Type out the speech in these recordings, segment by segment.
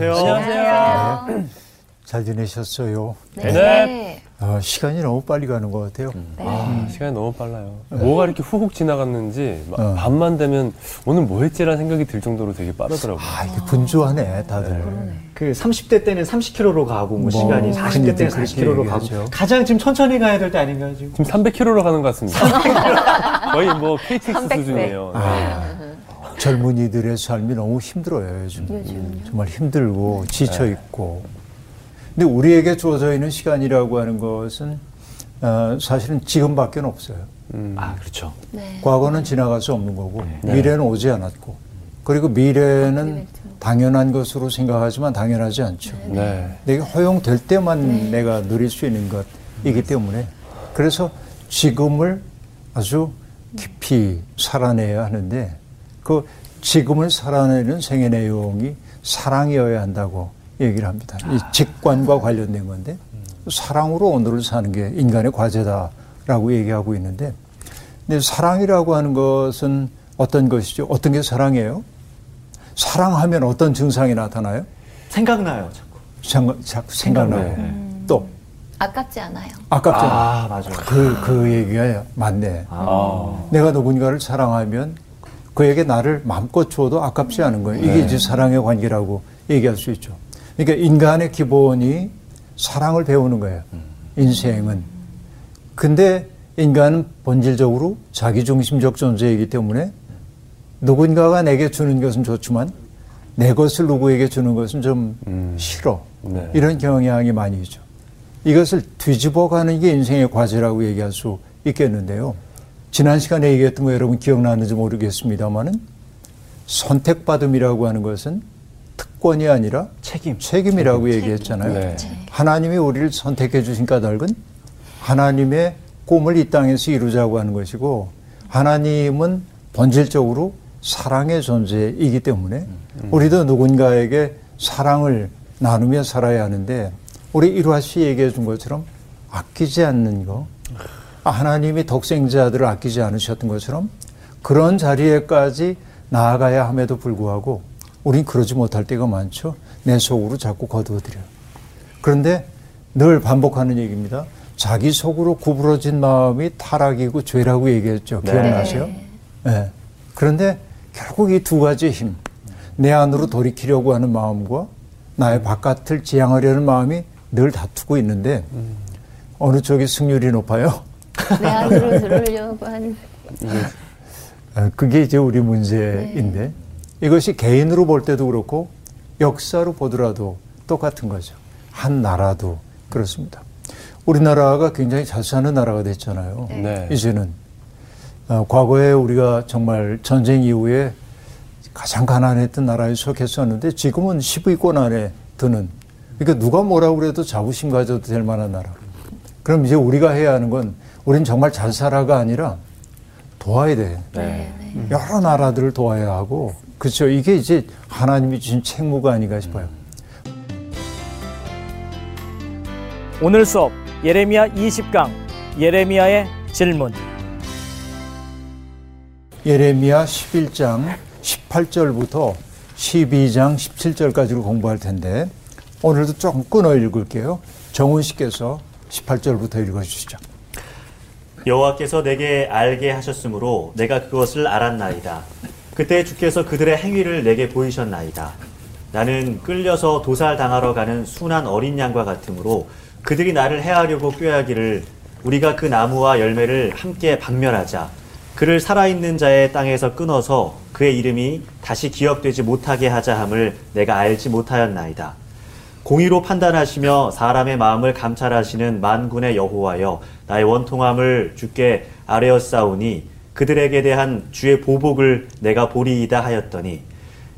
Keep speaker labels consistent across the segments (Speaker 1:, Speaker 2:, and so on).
Speaker 1: 안녕하세요.
Speaker 2: 안녕하세요.
Speaker 3: 잘 지내셨어요?
Speaker 2: 네. 네.
Speaker 3: 아, 시간이 너무 빨리 가는 것 같아요.
Speaker 1: 네. 아, 시간이 너무 빨라요. 네. 뭐가 이렇게 후훅 지나갔는지 어. 밤만 되면 오늘 뭐 했지라는 생각이 들 정도로 되게 빠르더라고요.
Speaker 3: 아, 이게 분주하네, 다들.
Speaker 4: 네. 그 30대 때는 30km로 가고 뭐, 뭐 시간이 40대 때는 40km로 가고 가장 지금 천천히 가야 될 때 아닌가요, 지금?
Speaker 1: 지금 300km로 가는 것 같습니다. 거의 뭐 KTX 300대. 수준이에요. 아.
Speaker 3: 젊은이들의 삶이 너무 힘들어요, 요즘. 요즘. 정말 힘들고 지쳐 있고. 근데 우리에게 주어져 있는 시간이라고 하는 것은 어, 사실은 지금밖에 없어요.
Speaker 4: 음. 아, 그렇죠.
Speaker 3: 네. 과거는 지나갈 수 없는 거고 네. 미래는 오지 않았고 그리고 미래는 당연한 것으로 생각하지만 당연하지 않죠. 네. 네. 내가 허용될 때만 네. 내가 누릴 수 있는 것이기 때문에 그래서 지금을 아주 깊이 살아내야 하는데 그 지금을 살아내는 생애 내용이 사랑이어야 한다고 얘기를 합니다. 이 직관과 관련된 건데 사랑으로 오늘을 사는 게 인간의 과제다라고 얘기하고 있는데 근데 사랑이라고 하는 것은 어떤 것이죠? 어떤 게 사랑이에요? 사랑하면 어떤 증상이 나타나요?
Speaker 4: 생각나요, 자꾸.
Speaker 3: 생각, 자꾸 생각나요. 음. 또
Speaker 2: 아깝지 않아요.
Speaker 3: 아깝지 않아요.
Speaker 4: 아, 맞아요.
Speaker 3: 그, 그 얘기가 맞네. 아. 내가 누군가를 사랑하면 그에게 나를 마음껏 줘도 아깝지 않은 거예요. 이게 네. 이제 사랑의 관계라고 얘기할 수 있죠. 그러니까 인간의 기본이 사랑을 배우는 거예요. 인생은. 근데 인간은 본질적으로 자기중심적 존재이기 때문에 누군가가 내게 주는 것은 좋지만 내 것을 누구에게 주는 것은 좀 음. 싫어. 네. 이런 경향이 많이 있죠. 이것을 뒤집어 가는 게 인생의 과제라고 얘기할 수 있겠는데요. 지난 시간에 얘기했던 거 여러분 기억나는지 모르겠습니다만은 선택받음이라고 하는 것은 특권이 아니라 책임, 책임이라고 책임. 얘기했잖아요. 네. 하나님이 우리를 선택해 주신 까닭은 하나님의 꿈을 이 땅에서 이루자고 하는 것이고 하나님은 본질적으로 사랑의 존재이기 때문에 음. 우리도 누군가에게 사랑을 나누며 살아야 하는데 우리 일화 씨 얘기해 준 것처럼 아끼지 않는 거 하나님이 독생자들을 아끼지 않으셨던 것처럼 그런 자리에까지 나아가야 함에도 불구하고 우린 그러지 못할 때가 많죠. 내 속으로 자꾸 거두어들여요. 그런데 늘 반복하는 얘기입니다. 자기 속으로 구부러진 마음이 타락이고 죄라고 얘기했죠. 네. 기억나세요? 네. 네. 그런데 결국 이 두 가지 힘, 내 안으로 돌이키려고 하는 마음과 나의 바깥을 지향하려는 마음이 늘 다투고 있는데 음. 어느 쪽이 승률이 높아요?
Speaker 2: 내 안으로 들으려고 하는.
Speaker 3: 아, 그게 이제 우리 문제인데 네. 이것이 개인으로 볼 때도 그렇고 역사로 보더라도 똑같은 거죠. 한 나라도 그렇습니다. 우리나라가 굉장히 잘 사는 나라가 됐잖아요. 네. 네. 이제는 어, 과거에 우리가 정말 전쟁 이후에 가장 가난했던 나라에 속했었는데 지금은 10위권 안에 드는 그러니까 누가 뭐라고 그래도 자부심 가져도 될 만한 나라. 그럼 이제 우리가 해야 하는 건 우린 정말 잘 살아가 아니라 도와야 돼. 네. 여러 나라들을 도와야 하고 그렇죠. 이게 이제 하나님이 주신 책무가 아닌가 싶어요.
Speaker 5: 오늘 수업 예레미야 20강 예레미야의 질문
Speaker 3: 예레미야 11장 18절부터 12장 17절까지를 공부할 텐데 오늘도 조금 끊어 읽을게요. 정훈 씨께서 18절부터 읽어 주시죠.
Speaker 6: 여호와께서 내게 알게 하셨으므로 내가 그것을 알았나이다. 그때 주께서 그들의 행위를 내게 보이셨나이다. 나는 끌려서 도살 당하러 가는 순한 어린 양과 같으므로 그들이 나를 해하려고 꾀하기를 우리가 그 나무와 열매를 함께 박멸하자. 그를 살아있는 자의 땅에서 끊어서 그의 이름이 다시 기억되지 못하게 하자 함을 내가 알지 못하였나이다. 공의로 판단하시며 사람의 마음을 감찰하시는 만군의 여호와여 나의 원통함을 주께 아뢰었사오니 그들에게 대한 주의 보복을 내가 보리이다 하였더니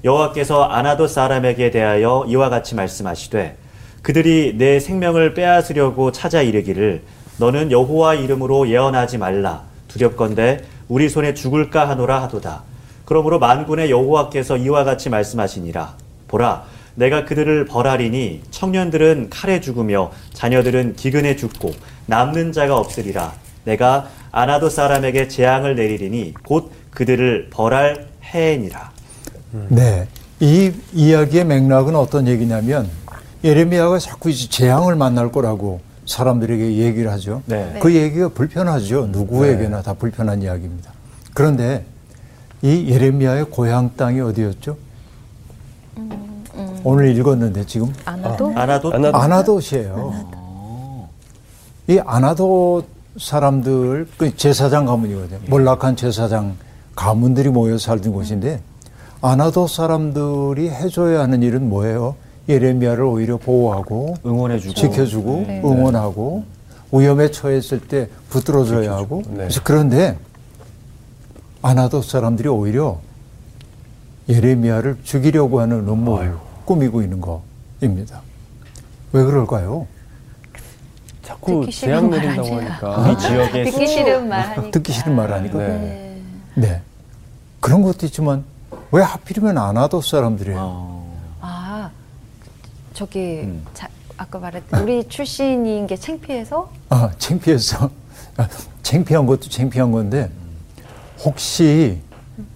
Speaker 6: 여호와께서 아나도 사람에게 대하여 이와 같이 말씀하시되 그들이 내 생명을 빼앗으려고 찾아 이르기를 너는 여호와 이름으로 예언하지 말라. 두렵건대 우리 손에 죽을까 하노라 하도다. 그러므로 만군의 여호와께서 이와 같이 말씀하시니라. 보라 내가 그들을 벌하리니 청년들은 칼에 죽으며 자녀들은 기근에 죽고 남는 자가 없으리라 내가 아나도 사람에게 재앙을 내리리니 곧 그들을 벌할 해니라.
Speaker 3: 네. 이 이야기의 맥락은 어떤 얘기냐면 예레미야가 자꾸 이제 재앙을 만날 거라고 사람들에게 얘기를 하죠.
Speaker 4: 네.
Speaker 3: 그 얘기가 불편하죠. 누구에게나 다 불편한 이야기입니다. 그런데 이 예레미야의 고향 땅이 어디였죠? 오늘 읽었는데 지금
Speaker 2: 아나도
Speaker 6: 아나도
Speaker 1: 아나도-
Speaker 3: 아나돗이에요. 이 아나돗 사람들 그 제사장 가문이거든요. 몰락한 제사장 가문들이 모여 살던 곳인데 아나돗 사람들이 해줘야 하는 일은 뭐예요? 예레미야를 오히려 보호하고
Speaker 4: 응원해주고.
Speaker 3: 지켜주고
Speaker 2: 네.
Speaker 3: 응원하고 위험에 처했을 때 붙들어줘야 하고
Speaker 1: 네.
Speaker 3: 그래서 그런데 아나돗 사람들이 오히려 예레미야를 죽이려고 하는 음모를 꾸미고 있는 거입니다. 왜 그럴까요?
Speaker 1: 자꾸 재앙
Speaker 2: 말
Speaker 1: 내린다고 하니까.
Speaker 4: 이 지역에
Speaker 2: 듣기 싫은 말 하니까.
Speaker 3: 듣기 싫은 말 하니까.
Speaker 1: 네.
Speaker 2: 네.
Speaker 3: 네. 그런 것도 있지만 왜 하필이면 아나돗 사람들이에요?
Speaker 4: 어.
Speaker 2: 아 저기
Speaker 4: 음.
Speaker 2: 자, 아까 말했던 우리 출신인 게 창피해서
Speaker 3: 아, 창피해서. 아, 창피한 것도 창피한 건데, 혹시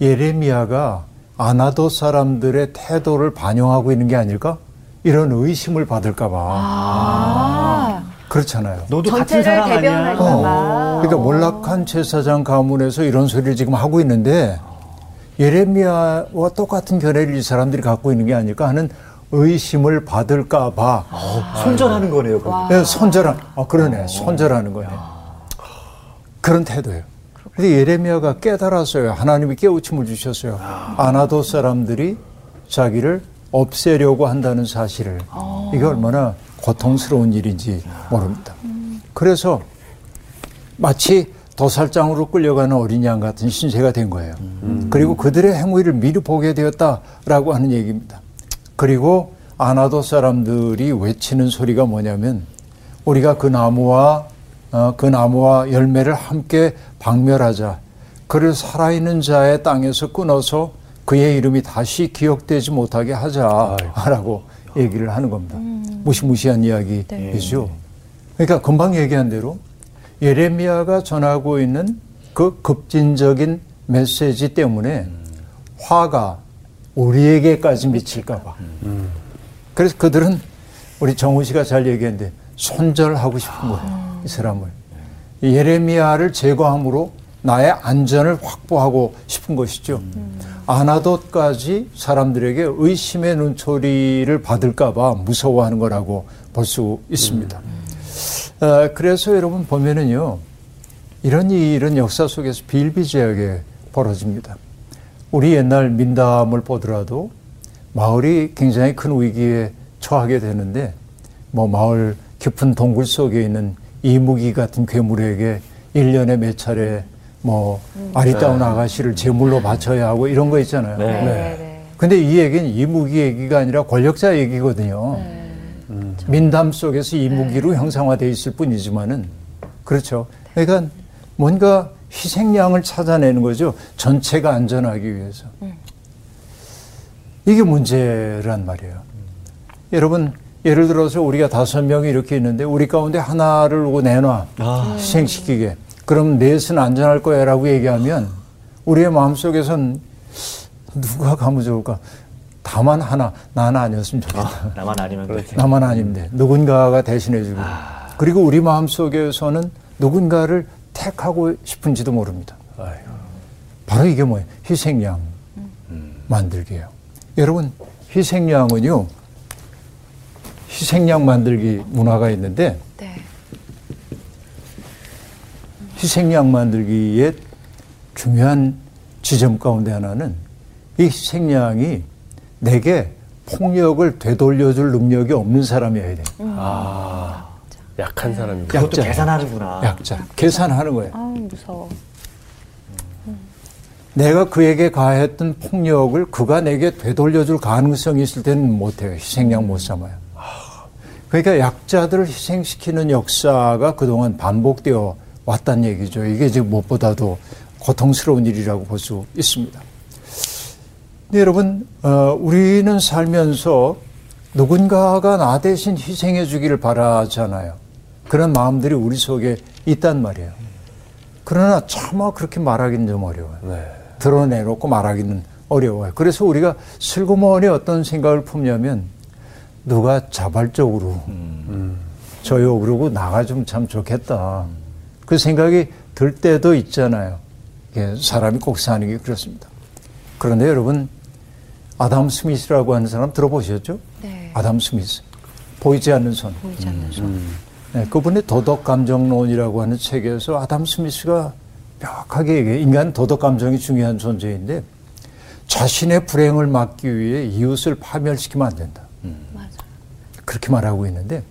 Speaker 3: 예레미야가 아나도 사람들의 태도를 반영하고 있는 게 아닐까? 이런 의심을 받을까봐.
Speaker 2: 아,
Speaker 3: 그렇잖아요.
Speaker 4: 너도 같은 사람 아니야?
Speaker 3: 어.
Speaker 2: 봐.
Speaker 3: 그러니까 몰락한 제사장 가문에서 이런 소리를 지금 하고 있는데, 예레미야와 똑같은 견해를 이 사람들이 갖고 있는 게 아닐까 하는 의심을 받을까봐.
Speaker 4: 손절하는 거네요.
Speaker 3: 예, 손절한, 아, 그러네. 손절하는 거네. 그런 태도예요. 근데 예레미야가 깨달았어요. 하나님이 깨우침을 주셨어요. 아나도 사람들이 자기를 없애려고 한다는 사실을. 이게 얼마나 고통스러운 일인지 모릅니다. 그래서 마치 도살장으로 끌려가는 어린 양 같은 신세가 된 거예요. 그리고 그들의 행위를 미리 보게 되었다라고 하는 얘기입니다. 그리고 아나도 사람들이 외치는 소리가 뭐냐면 우리가 그 나무와 어, 그 나무와 열매를 함께 박멸하자. 그를 살아있는 자의 땅에서 끊어서 그의 이름이 다시 기억되지 못하게 하자라고 얘기를 하는 겁니다. 무시무시한 이야기이죠. 그러니까 금방 얘기한 대로 예레미야가 전하고 있는 그 급진적인 메시지 때문에 화가 우리에게까지 미칠까봐. 그래서 그들은 우리 정우 씨가 잘 얘기했는데 손절하고 싶은 거예요. 이 사람을. 예레미야를 제거함으로 나의 안전을 확보하고 싶은 것이죠. 아나돗까지 사람들에게 의심의 눈초리를 받을까봐 무서워하는 거라고 볼 수 있습니다. 어, 그래서 여러분 보면은요, 이런 일은 역사 속에서 비일비재하게 벌어집니다. 우리 옛날 민담을 보더라도 마을이 굉장히 큰 위기에 처하게 되는데, 뭐 마을 깊은 동굴 속에 있는 이무기 같은 괴물에게 일년에 몇 차례 뭐 아리따운 아가씨를 제물로 바쳐야 하고 이런 거 있잖아요.
Speaker 4: 네.
Speaker 2: 네, 네.
Speaker 3: 근데 이 얘기는 이무기 얘기가 아니라 권력자 얘기거든요. 민담 속에서 이무기로 형상화되어 있을 뿐이지만은 그렇죠. 그러니까 뭔가 희생양을 찾아내는 거죠. 전체가 안전하기 위해서. 이게 문제란 말이에요. 여러분 예를 들어서 우리가 다섯 명이 이렇게 있는데 우리 가운데 하나를 누구 내놔
Speaker 4: 아.
Speaker 3: 희생시키게. 그럼 넷은 안전할 거야라고 얘기하면 우리의 마음속에선 누가 가면 좋을까? 다만 하나 나는 아니었으면 좋겠다.
Speaker 4: 나만 아니면 돼.
Speaker 3: 나만 아니면 돼. 누군가가 대신해주고. 그리고 우리 마음속에서는 누군가를 택하고 싶은지도 모릅니다.
Speaker 1: 아이고.
Speaker 3: 바로 이게 뭐예요? 희생양 만들기예요. 여러분, 희생양은요, 희생양 만들기 문화가 있는데,
Speaker 2: 네.
Speaker 3: 희생양 만들기의 중요한 지점 가운데 하나는 이 희생양이 내게 폭력을 되돌려줄 능력이 없는 사람이어야 돼요.
Speaker 1: 아, 약한 사람이고.
Speaker 4: 그것도
Speaker 3: 약자.
Speaker 4: 계산하는구나.
Speaker 3: 약자. 계산하는 거예요.
Speaker 2: 아우 무서워.
Speaker 3: 내가 그에게 가했던 폭력을 그가 내게 되돌려줄 가능성이 있을 때는 못해요. 희생양 못 삼아요. 그러니까 약자들을 희생시키는 역사가 그동안 반복되어 왔다는 얘기죠. 이게 지금 무엇보다도 고통스러운 일이라고 볼 수 있습니다. 근데 여러분, 어, 우리는 살면서 누군가가 나 대신 희생해 주기를 바라잖아요. 그런 마음들이 우리 속에 있단 말이에요. 그러나 차마 그렇게 말하기는 좀 어려워요.
Speaker 1: 네.
Speaker 3: 드러내놓고 말하기는 어려워요. 그래서 우리가 슬그머니 어떤 생각을 품냐면 누가 자발적으로 저요 그러고 나가주면 참 좋겠다. 그 생각이 들 때도 있잖아요. 예, 사람이 꼭 사는 게 그렇습니다. 그런데 여러분 아담 스미스라고 하는 사람 들어보셨죠?
Speaker 2: 네.
Speaker 3: 아담 스미스. 보이지 않는 손.
Speaker 2: 보이지 않는 손.
Speaker 3: 네, 그분의 도덕 감정론이라고 하는 책에서 아담 스미스가 명확하게 얘기해요. 인간 도덕 감정이 중요한 존재인데 자신의 불행을 막기 위해 이웃을 파멸시키면 안 된다. 그렇게 말하고 있는데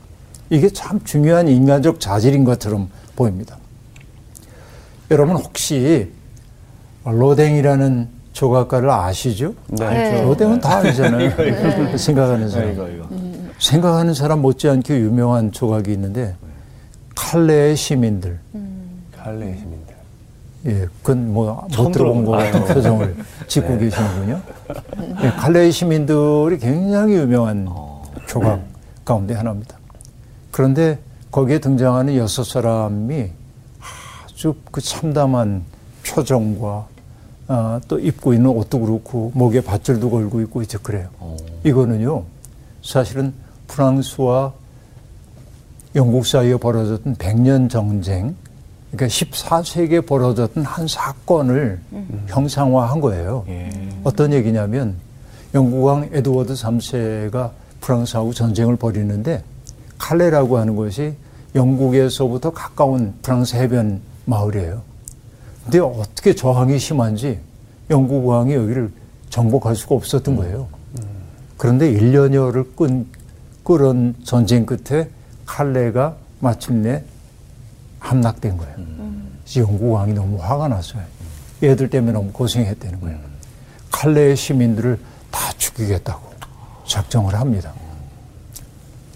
Speaker 3: 이게 참 중요한 인간적 자질인 것처럼 보입니다. 여러분 혹시 로댕이라는 조각가를 아시죠?
Speaker 2: 네.
Speaker 3: 로댕은 다 알잖아요. 생각하는 사람.
Speaker 4: 이거 이거.
Speaker 3: 생각하는 사람 못지않게 유명한 조각이 있는데 칼레의 시민들.
Speaker 1: 칼레 시민들.
Speaker 3: 예, 그건 뭐 못
Speaker 4: 들어본
Speaker 3: 같은 표정을 짓고 계시는군요. 예, 칼레의 시민들이 굉장히 유명한 조각 가운데 하나입니다. 그런데 거기에 등장하는 여섯 사람이 아주 그 참담한 표정과 아, 또 입고 있는 옷도 그렇고 목에 밧줄도 걸고 있고 이제 그래요. 이거는요 사실은 프랑스와 영국 사이에 벌어졌던 백년 정쟁, 그러니까 14세기에 벌어졌던 한 사건을 형상화한 거예요.
Speaker 4: 예.
Speaker 3: 어떤 얘기냐면 영국 왕 에드워드 3세가 프랑스하고 전쟁을 벌이는데 칼레라고 하는 것이 영국에서부터 가까운 프랑스 해변 마을이에요. 근데 어떻게 저항이 심한지 영국 왕이 여기를 정복할 수가 없었던 거예요. 그런데 1년여를 끈, 끓은 전쟁 끝에 칼레가 마침내 함락된 거예요. 그래서 영국 왕이 너무 화가 났어요. 얘들 때문에 너무 고생했다는 거예요. 칼레의 시민들을 다 죽이겠다고 작정을 합니다.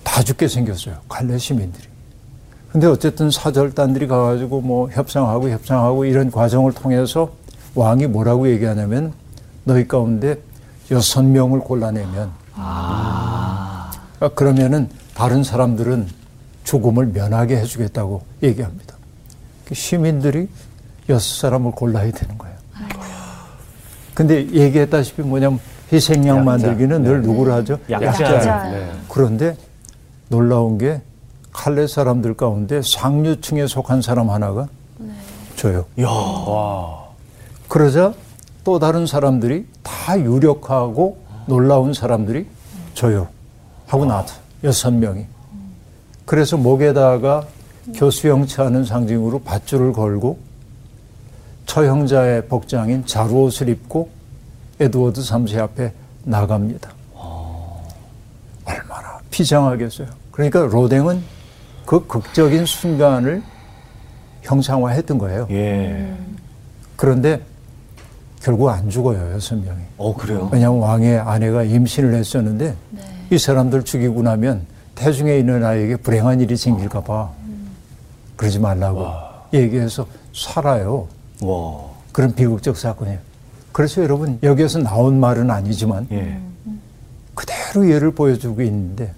Speaker 3: 다 죽게 생겼어요. 칼레 시민들이. 근데 어쨌든 사절단들이 가가지고 뭐 협상하고 협상하고 이런 과정을 통해서 왕이 뭐라고 얘기하냐면 너희 가운데 여섯 명을 골라내면 아, 그러면은 다른 사람들은 죽음을 면하게 해주겠다고 얘기합니다. 그 시민들이 여섯 사람을 골라야 되는 거예요. 근데 얘기했다시피 뭐냐면 희생양 만들기는 늘 누구를 하죠?
Speaker 4: 약자.
Speaker 2: 약자.
Speaker 1: 네.
Speaker 3: 그런데 놀라운 게 칼레 사람들 가운데 상류층에 속한 사람 하나가 저요.
Speaker 1: 와.
Speaker 3: 그러자 또 다른 사람들이 다 유력하고 놀라운 사람들이 저요. 하고 나왔어. 여섯 명이. 그래서 목에다가 교수형치 하는 상징으로 밧줄을 걸고 처형자의 복장인 자루옷을 입고 에드워드 3세 앞에 나갑니다. 얼마나 비장하겠어요. 그러니까 로댕은 그 극적인 순간을 형상화했던 거예요.
Speaker 4: 예.
Speaker 3: 그런데 결국 안 죽어요, 여섯 명이.
Speaker 4: 어 그래요.
Speaker 3: 왜냐하면 왕의 아내가 임신을 했었는데 이 사람들 죽이고 나면 태중에 있는 아이에게 불행한 일이 생길까 봐 그러지 말라고 얘기해서 살아요.
Speaker 4: 와.
Speaker 3: 그런 비극적 사건이에요. 그래서 여러분 여기에서 나온 말은 아니지만
Speaker 4: 예.
Speaker 3: 그대로 예를 보여주고 있는데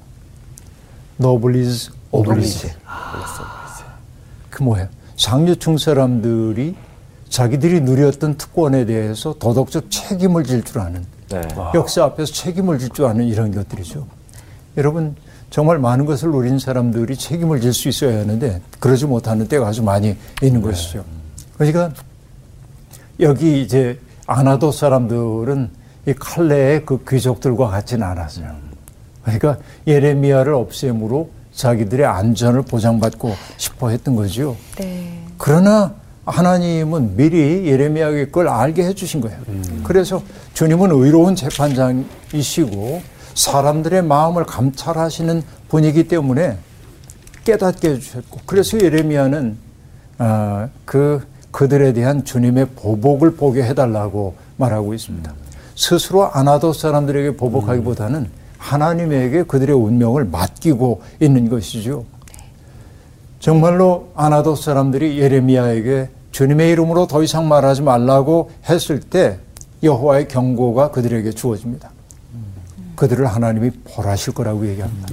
Speaker 3: 노블리즈 오블리제. 그 뭐예요? 상류층 사람들이 자기들이 누렸던 특권에 대해서 도덕적 책임을 질 줄 아는
Speaker 4: 네.
Speaker 3: 역사 앞에서 책임을 질 줄 아는 이런 것들이죠. 여러분 정말 많은 것을 누린 사람들이 책임을 질 수 있어야 하는데 그러지 못하는 때가 아주 많이 있는 것이죠. 그러니까 여기 이제 아나도 사람들은 이 칼레의 그 귀족들과 같지는 않았어요. 그러니까 예레미야를 없앰으로 자기들의 안전을 보장받고 싶어 했던 거죠.
Speaker 2: 네.
Speaker 3: 그러나 하나님은 미리 예레미야에게 그걸 알게 해주신 거예요. 그래서 주님은 의로운 재판장이시고 사람들의 마음을 감찰하시는 분이기 때문에 깨닫게 해주셨고 그래서 예레미야는 아, 그 그들에 대한 주님의 보복을 보게 해달라고 말하고 있습니다. 스스로 아나도 사람들에게 보복하기보다는 하나님에게 그들의 운명을 맡기고 있는 것이죠. 정말로 아나도 사람들이 예레미야에게 주님의 이름으로 더 이상 말하지 말라고 했을 때 여호와의 경고가 그들에게 주어집니다. 그들을 하나님이 벌하실 거라고 얘기합니다.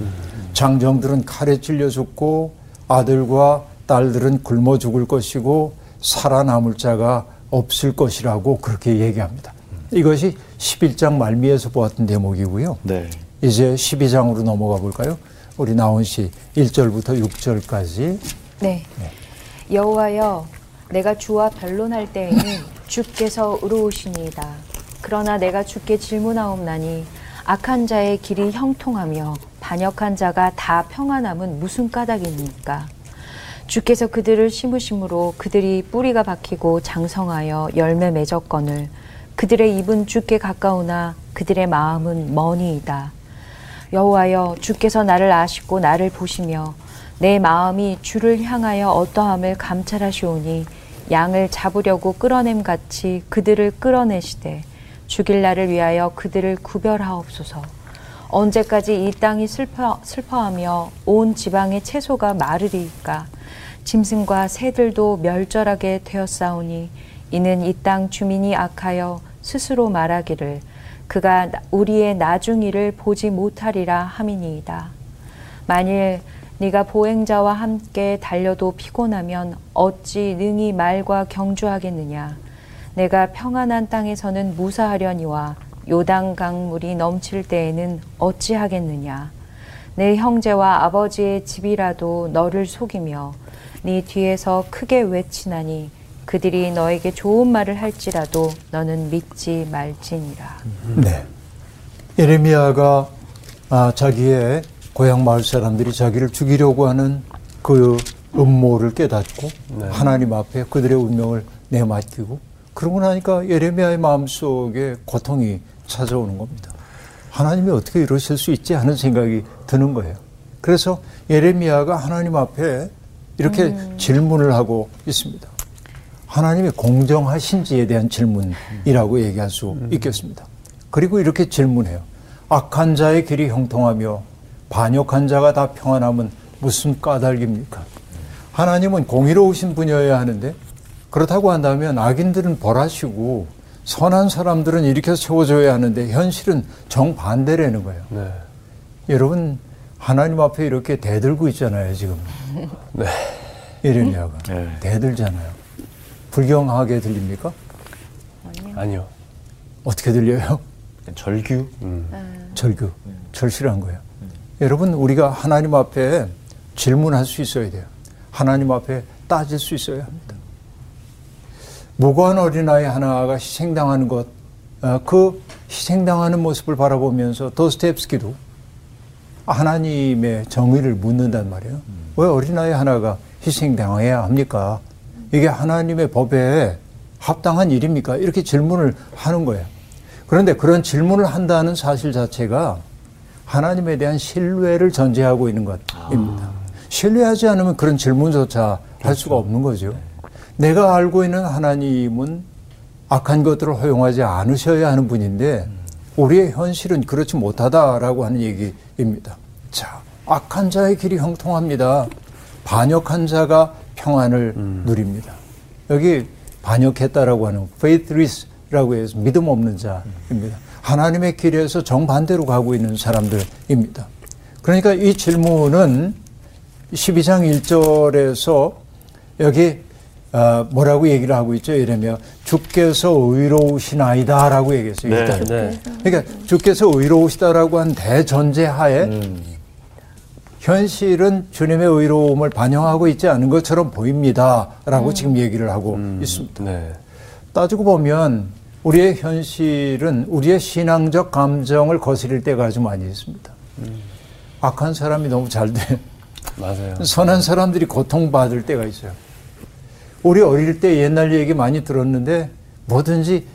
Speaker 3: 장정들은 칼에 찔려 죽고 아들과 딸들은 굶어 죽을 것이고 살아남을 자가 없을 것이라고 그렇게 얘기합니다. 이것이 11장 말미에서 보았던 대목이고요.
Speaker 6: 네.
Speaker 3: 이제 12장으로 넘어가 볼까요? 우리 나온 씨 1절부터 6절까지
Speaker 2: 네. 여호와여, 내가 주와 변론할 때에는 주께서 의로우시니이다. 그러나 내가 주께 질문하옵나니 악한 자의 길이 형통하며 반역한 자가 다 평안함은 무슨 까닭입니까? 주께서 그들을 심으심으로 그들이 뿌리가 박히고 장성하여 열매 맺었거늘 그들의 입은 주께 가까우나 그들의 마음은 머니이다. 여호와여 주께서 나를 아시고 나를 보시며 내 마음이 주를 향하여 어떠함을 감찰하시오니 양을 잡으려고 끌어냄 같이 그들을 끌어내시되 죽일 날을 위하여 그들을 구별하옵소서. 언제까지 이 땅이 슬퍼, 슬퍼하며 온 지방의 채소가 마르리까 짐승과 새들도 멸절하게 되었사오니 이는 이 땅 주민이 악하여 스스로 말하기를 그가 우리의 나중 일을 보지 못하리라 함이니이다. 만일 네가 보행자와 함께 달려도 피곤하면 어찌 능히 말과 경주하겠느냐 내가 평안한 땅에서는 무사하려니와 요단 강물이 넘칠 때에는 어찌하겠느냐 내 형제와 아버지의 집이라도 너를 속이며 네 뒤에서 크게 외치나니 그들이 너에게 좋은 말을 할지라도 너는 믿지 말지니라.
Speaker 3: 네. 예레미야가 아, 자기의 고향 마을 사람들이 자기를 죽이려고 하는 그 음모를 깨닫고
Speaker 1: 네.
Speaker 3: 하나님 앞에 그들의 운명을 내맡기고 그러고 나니까 예레미야의 마음속에 고통이 찾아오는 겁니다. 하나님이 어떻게 이러실 수 있지 하는 생각이 드는 거예요. 그래서 예레미야가 하나님 앞에 이렇게 질문을 하고 있습니다. 하나님이 공정하신지에 대한 질문이라고 얘기할 수 있겠습니다. 그리고 이렇게 질문해요. 악한 자의 길이 형통하며 반역한 자가 다 평안함은 무슨 까닭입니까? 하나님은 공의로우신 분이어야 하는데 그렇다고 한다면 악인들은 벌하시고 선한 사람들은 이렇게 세워줘야 하는데 현실은 정반대라는 거예요.
Speaker 1: 네.
Speaker 3: 여러분 하나님 앞에 이렇게 대들고 있잖아요 지금.
Speaker 1: 네.
Speaker 3: 예레미야가
Speaker 6: 네.
Speaker 3: 대들잖아요. 불경하게 들립니까?
Speaker 1: 아니요.
Speaker 3: 어떻게 들려요?
Speaker 6: 절규.
Speaker 1: 음.
Speaker 3: 절규, 절실한 거예요. 여러분 우리가 하나님 앞에 질문할 수 있어야 돼요. 하나님 앞에 따질 수 있어야 합니다. 무고한 어린아이 하나가 희생당하는 것, 어, 그 희생당하는 모습을 바라보면서 도스텝스키도 하나님의 정의를 묻는단 말이에요. 왜 어린아이 하나가 희생당해야 합니까? 이게 하나님의 법에 합당한 일입니까? 이렇게 질문을 하는 거예요. 그런데 그런 질문을 한다는 사실 자체가 하나님에 대한 신뢰를 전제하고 있는 것입니다. 신뢰하지 않으면 그런 질문조차 할 수가 없는 거죠. 내가 알고 있는 하나님은 악한 것들을 허용하지 않으셔야 하는 분인데 우리의 현실은 그렇지 못하다라고 하는 얘기 입니다. 자, 악한 자의 길이 형통합니다. 반역한 자가 평안을 누립니다. 여기 반역했다라고 하는 faithless라고 해서 믿음 없는 자입니다. 하나님의 길에서 정반대로 가고 있는 사람들입니다. 그러니까 이 질문은 12장 1절에서 여기 어, 뭐라고 얘기를 하고 있죠? 이러면 주께서 의로우시나이다라고 얘기했어요.
Speaker 6: 네,
Speaker 3: 일단.
Speaker 1: 네.
Speaker 3: 그러니까 주께서 의로우시다라고 한 대전제 하에 현실은 주님의 의로움을 반영하고 있지 않은 것처럼 보입니다라고 지금 얘기를 하고 있습니다.
Speaker 1: 네.
Speaker 3: 따지고 보면 우리의 현실은 우리의 신앙적 감정을 거스릴 때가 아주 많이 있습니다. 악한 사람이 너무 잘 돼.
Speaker 1: 맞아요.
Speaker 3: 선한 사람들이 고통받을 때가 있어요. 우리 어릴 때 옛날 얘기 많이 들었는데 뭐든지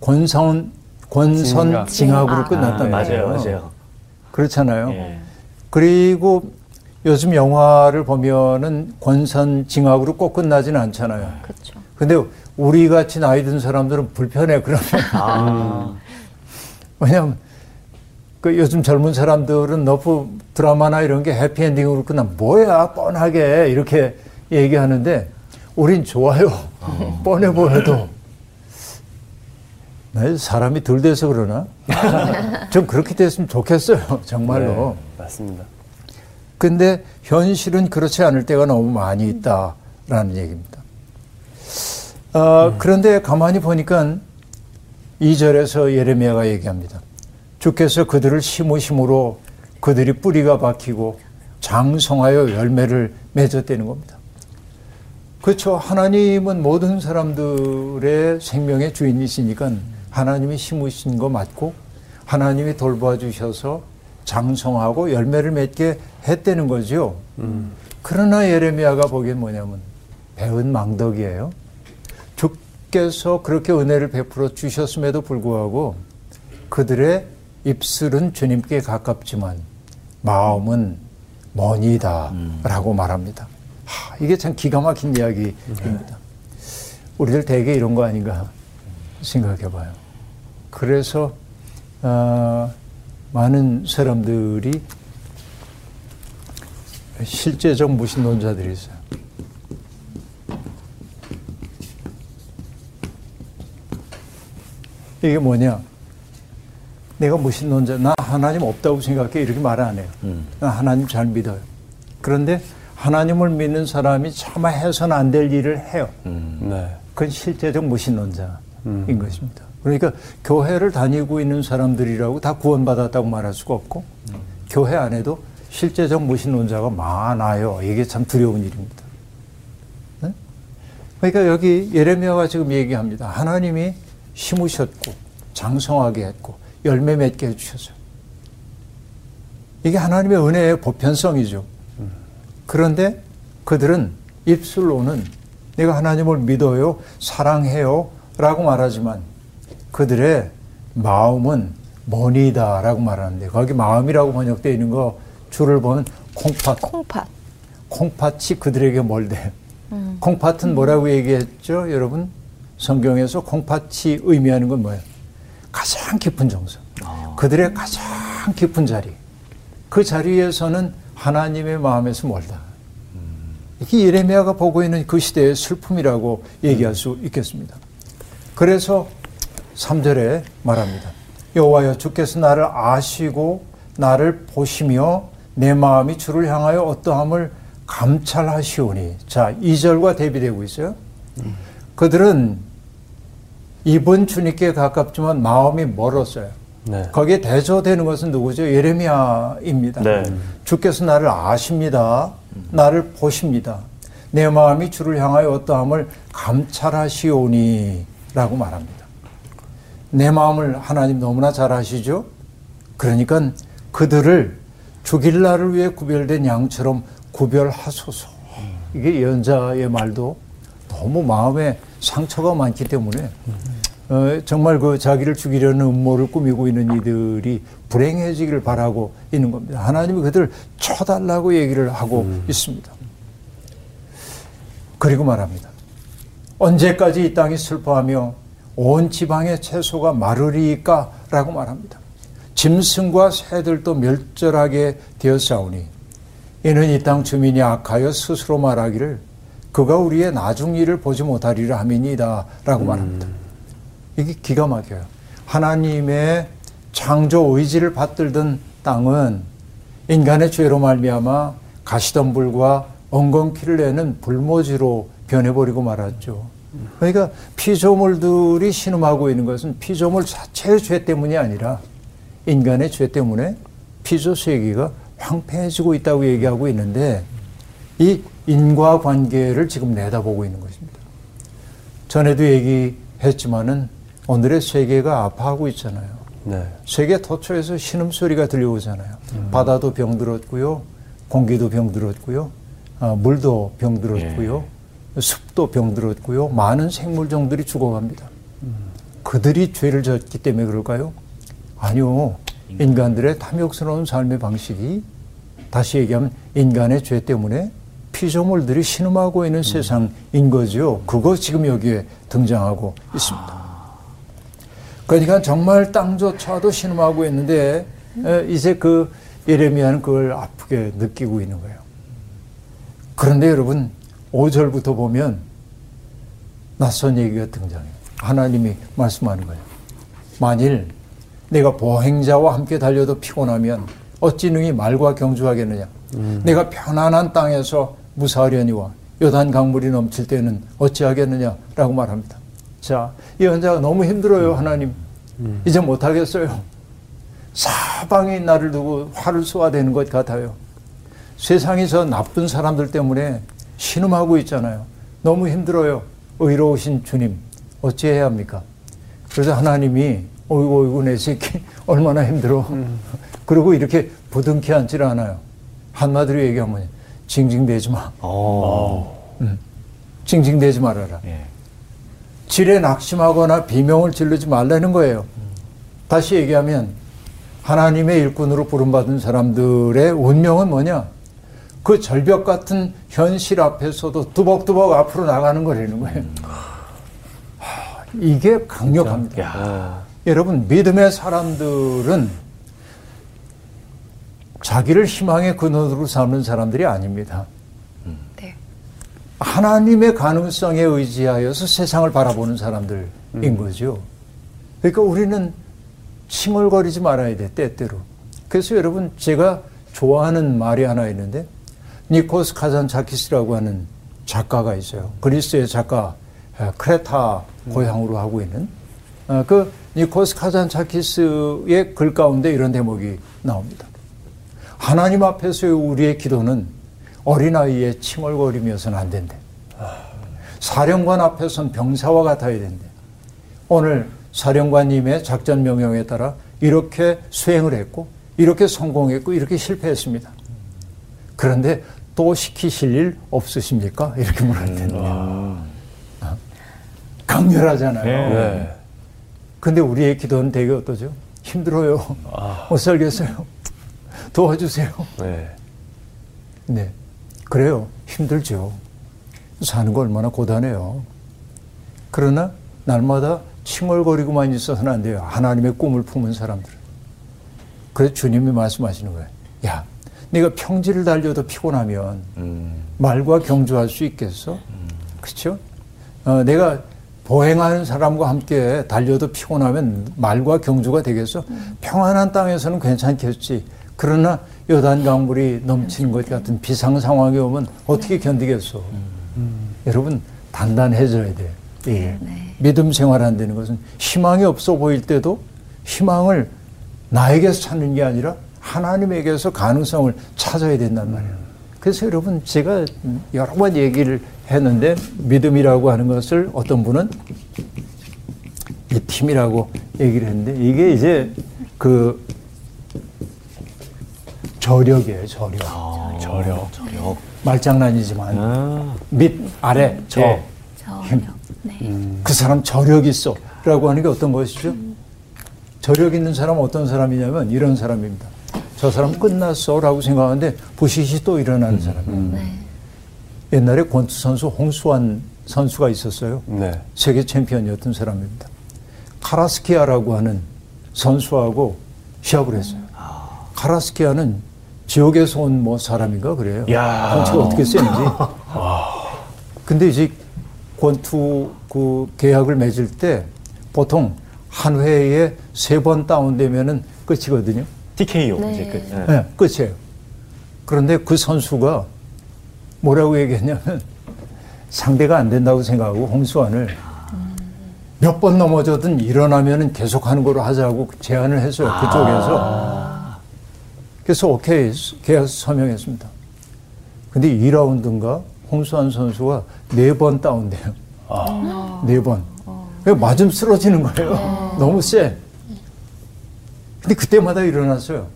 Speaker 3: 권선, 권선
Speaker 1: 징악.
Speaker 3: 징악으로
Speaker 2: 아.
Speaker 3: 끝났단
Speaker 6: 아,
Speaker 3: 말이에요.
Speaker 6: 맞아요, 맞아요.
Speaker 3: 그렇잖아요.
Speaker 6: 예.
Speaker 3: 그리고 요즘 영화를 보면은 권선 징악으로 꼭 끝나지는 않잖아요.
Speaker 2: 그렇죠.
Speaker 3: 근데 우리 같이 나이 든 사람들은 불편해 그러면
Speaker 6: 아,
Speaker 3: 왜냐면 그 요즘 젊은 사람들은 너프 드라마나 이런 게 해피엔딩으로 끝나 뭐야 뻔하게 이렇게 얘기하는데 우린 좋아요 뻔해 보여도 나 사람이 덜 돼서 그러나 좀 그렇게 됐으면 좋겠어요 정말로
Speaker 1: 네, 맞습니다.
Speaker 3: 근데 현실은 그렇지 않을 때가 너무 많이 있다라는 얘기입니다. 어, 그런데 가만히 보니까 2절에서 예레미야가 얘기합니다. 주께서 그들을 심으심으로 그들이 뿌리가 박히고 장성하여 열매를 맺었다는 겁니다. 그렇죠. 하나님은 모든 사람들의 생명의 주인이시니까 하나님이 심으신 거 맞고 하나님이 돌봐 주셔서 장성하고 열매를 맺게 했다는 거죠. 그러나 예레미야가 보기엔 뭐냐면 배은 망덕이에요. 주께서 그렇게 은혜를 베풀어 주셨음에도 불구하고 그들의 입술은 주님께 가깝지만 마음은 먼이다라고 말합니다. 하, 이게 참 기가 막힌 이야기입니다. 우리들 대개 이런 거 아닌가 생각해 봐요. 그래서 어, 많은 사람들이 실제적 무신론자들이 있어요. 이게 뭐냐? 내가 무신론자, 나 하나님 없다고 생각해 이렇게 말 안 해요. 나 하나님 잘 믿어요. 그런데 하나님을 믿는 사람이 차마 해서는 안 될 일을 해요.
Speaker 1: 네.
Speaker 3: 그건 실제적 무신론자인 것입니다. 그러니까 교회를 다니고 있는 사람들이라고 다 구원받았다고 말할 수가 없고 교회 안에도 실제적 무신론자가 많아요. 이게 참 두려운 일입니다. 네? 그러니까 여기 예레미야가 지금 얘기합니다. 하나님이 심으셨고 장성하게 했고 열매 맺게 해주셨어요. 이게 하나님의 은혜의 보편성이죠. 그런데 그들은 입술로는 내가 하나님을 믿어요, 사랑해요 라고 말하지만 그들의 마음은 머니다 라고 말하는데 거기 마음이라고 번역되어 있는 거 줄을 보면 콩팥,
Speaker 2: 콩팥.
Speaker 3: 콩팥이 그들에게 멀대요. 콩팥은 뭐라고 얘기했죠, 여러분? 성경에서 콩팥이 의미하는 건 뭐예요? 가장 깊은 정서. 그들의 가장 깊은 자리. 그 자리에서는 하나님의 마음에서 멀다. 이게 예레미야가 보고 있는 그 시대의 슬픔이라고 얘기할 수 있겠습니다. 그래서 3절에 말합니다. 여호와여 주께서 나를 아시고 나를 보시며 내 마음이 주를 향하여 어떠함을 감찰하시오니. 자, 2절과 대비되고 있어요. 그들은 입은 주님께 가깝지만 마음이 멀었어요.
Speaker 1: 네.
Speaker 3: 거기에 대조되는 것은 누구죠? 예레미야입니다.
Speaker 6: 네.
Speaker 3: 주께서 나를 아십니다. 나를 보십니다. 내 마음이 주를 향하여 어떠함을 감찰하시오니 라고 말합니다. 내 마음을 하나님 너무나 잘 아시죠? 그러니까 그들을 죽일 날을 위해 구별된 양처럼 구별하소서. 이게 예언자의 말도 너무 마음에 상처가 많기 때문에 어, 정말 그 자기를 죽이려는 음모를 꾸미고 있는 이들이 불행해지기를 바라고 있는 겁니다. 하나님이 그들을 쳐달라고 얘기를 하고 있습니다. 그리고 말합니다. 언제까지 이 땅이 슬퍼하며 온 지방의 채소가 마르리까? 라고 말합니다. 짐승과 새들도 멸절하게 되었사오니 이는 이 땅 주민이 악하여 스스로 말하기를 그가 우리의 나중 일을 보지 못하리라 함이니이다 라고 말합니다. 이게 기가 막혀요. 하나님의 창조 의지를 받들던 땅은 인간의 죄로 말미암아 가시덤불과 엉겅퀴를 내는 불모지로 변해버리고 말았죠. 그러니까 피조물들이 신음하고 있는 것은 피조물 자체의 죄 때문이 아니라 인간의 죄 때문에 피조 세계가 황폐해지고 있다고 얘기하고 있는데 이 인과 관계를 지금 내다보고 있는 것입니다. 전에도 얘기했지만은 오늘의 세계가 아파하고 있잖아요.
Speaker 1: 네.
Speaker 3: 세계 도처에서 신음소리가 들려오잖아요. 바다도 병들었고요. 공기도 병들었고요. 아, 물도 병들었고요. 숲도 병들었고요. 많은 생물종들이 죽어갑니다. 그들이 죄를 졌기 때문에 그럴까요? 아니요. 인간들의 탐욕스러운 삶의 방식이 다시 얘기하면 인간의 죄 때문에 피조물들이 신음하고 있는 세상인 거죠. 그거 지금 여기에 등장하고 있습니다. 그러니까 정말 땅조차도 신음하고 있는데 에, 이제 그 예레미야는 그걸 아프게 느끼고 있는 거예요. 그런데 여러분 5절부터 보면 낯선 얘기가 등장해요. 하나님이 말씀하는 거예요. 만일 내가 보행자와 함께 달려도 피곤하면 어찌 능히 말과 경주하겠느냐. 내가 편안한 땅에서 무사하려니와 요단 강물이 넘칠 때는 어찌하겠느냐라고 말합니다. 자, 이 연자가 너무 힘들어요, 하나님. 이제 못하겠어요. 사방이 나를 두고 화를 쏘아대는 것 같아요. 세상이 저 나쁜 사람들 때문에 신음하고 있잖아요. 너무 힘들어요. 의로우신 주님, 어찌해야 합니까? 그래서 하나님이, 어이구, 어이구, 내 새끼, 얼마나 힘들어. 그리고 이렇게 부둥켜 앉질 않아요. 한마디로 얘기하면, 징징대지 마.
Speaker 6: 어.
Speaker 3: 징징대지 말아라.
Speaker 6: 예.
Speaker 3: 질에 낙심하거나 비명을 지르지 말라는 거예요. 다시 얘기하면 하나님의 일꾼으로 부름받은 사람들의 운명은 뭐냐? 그 절벽 같은 현실 앞에서도 두벅두벅 앞으로 나가는 거라는 거예요. 하, 이게 강력합니다.
Speaker 6: 야.
Speaker 3: 여러분, 믿음의 사람들은 자기를 희망의 근원으로 삼는 사람들이 아닙니다.
Speaker 2: 네.
Speaker 3: 하나님의 가능성에 의지하여서 세상을 바라보는 사람들인 거죠. 그러니까 우리는 칭얼거리지 말아야 돼, 때때로. 그래서 여러분, 제가 좋아하는 말이 하나 있는데, 니코스 카잔차키스라고 하는 작가가 있어요. 그리스의 작가, 에, 크레타 고향으로 하고 있는. 어, 그 니코스 카잔차키스의 글 가운데 이런 대목이 나옵니다. 하나님 앞에서의 우리의 기도는 어린아이의 칭얼거리며서는 안 된대. 사령관 앞에선 병사와 같아야 된대. 오늘 사령관님의 작전 명령에 따라 이렇게 수행을 했고, 이렇게 성공했고, 이렇게 실패했습니다. 그런데 또 시키실 일 없으십니까? 이렇게 물었는데. 어? 강렬하잖아요.
Speaker 1: 네.
Speaker 3: 근데 우리의 기도는 되게 어떠죠? 힘들어요. 못 살겠어요. 도와주세요.
Speaker 1: 네.
Speaker 3: 네. 그래요. 힘들죠. 사는 거 얼마나 고단해요. 그러나 날마다 칭얼거리고만 있어서는 안 돼요. 하나님의 꿈을 품은 사람들. 그래서 주님이 말씀하시는 거예요. 야, 네가 평지를 달려도 피곤하면
Speaker 6: 음.
Speaker 3: 말과 경주할 수 있겠어? 그렇죠? 어, 내가 보행하는 사람과 함께 달려도 피곤하면 말과 경주가 되겠어? 평안한 땅에서는 괜찮겠지. 그러나 요단 강물이 넘치는 것 같은 비상 상황이 오면 어떻게 견디겠어? 여러분 단단해져야 돼. 예. 믿음 생활한다는 것은 희망이 없어 보일 때도 희망을 나에게서 찾는 게 아니라 하나님에게서 가능성을 찾아야 된단 말이에요. 그래서 여러분 제가 여러 번 얘기를 했는데 믿음이라고 하는 것을 어떤 분은 이 팀이라고 얘기를 했는데 이게 이제 그 저력이에요, 저력.
Speaker 1: 저력.
Speaker 6: 저력.
Speaker 3: 말장난이지만
Speaker 6: 아.
Speaker 3: 밑 아래 저.
Speaker 6: 예.
Speaker 2: 저녁. 네.
Speaker 3: 그 사람 저력 있어. 라고 하는 게 어떤 것이죠? 저력 있는 사람은 어떤 사람이냐면 이런 사람입니다. 저 사람 끝났어. 라고 생각하는데 부시시 또 일어나는 사람이에요.
Speaker 2: 네.
Speaker 3: 옛날에 권투 선수 홍수환 선수가 있었어요.
Speaker 1: 네.
Speaker 3: 세계 챔피언이었던 사람입니다. 카라스키아라고 하는 선수하고 시합을 했어요. 카라스키아는 지옥에서 온 뭐 사람인가 그래요.
Speaker 6: 야.
Speaker 3: 덩치가 어떻게 센지. 근데 이제 권투 그 계약을 맺을 때 보통 한 회에 세 번 다운되면은 끝이거든요.
Speaker 6: TKO
Speaker 2: 네.
Speaker 6: 이제 끝. 예.
Speaker 3: 네, 끝이에요. 그런데 그 선수가 뭐라고 얘기했냐면 상대가 안 된다고 생각하고 홍수환을 몇번 넘어져든 일어나면은 계속 하는 거로 하자고 제안을 했어요. 그쪽에서. 그래서 오케이 계약 서명했습니다. 근데 2라운드인가 홍수환 선수가 네 번 다운돼요. 네 번. 그냥 맞으면 쓰러지는 거예요. 너무 세. 근데 그때마다 일어났어요.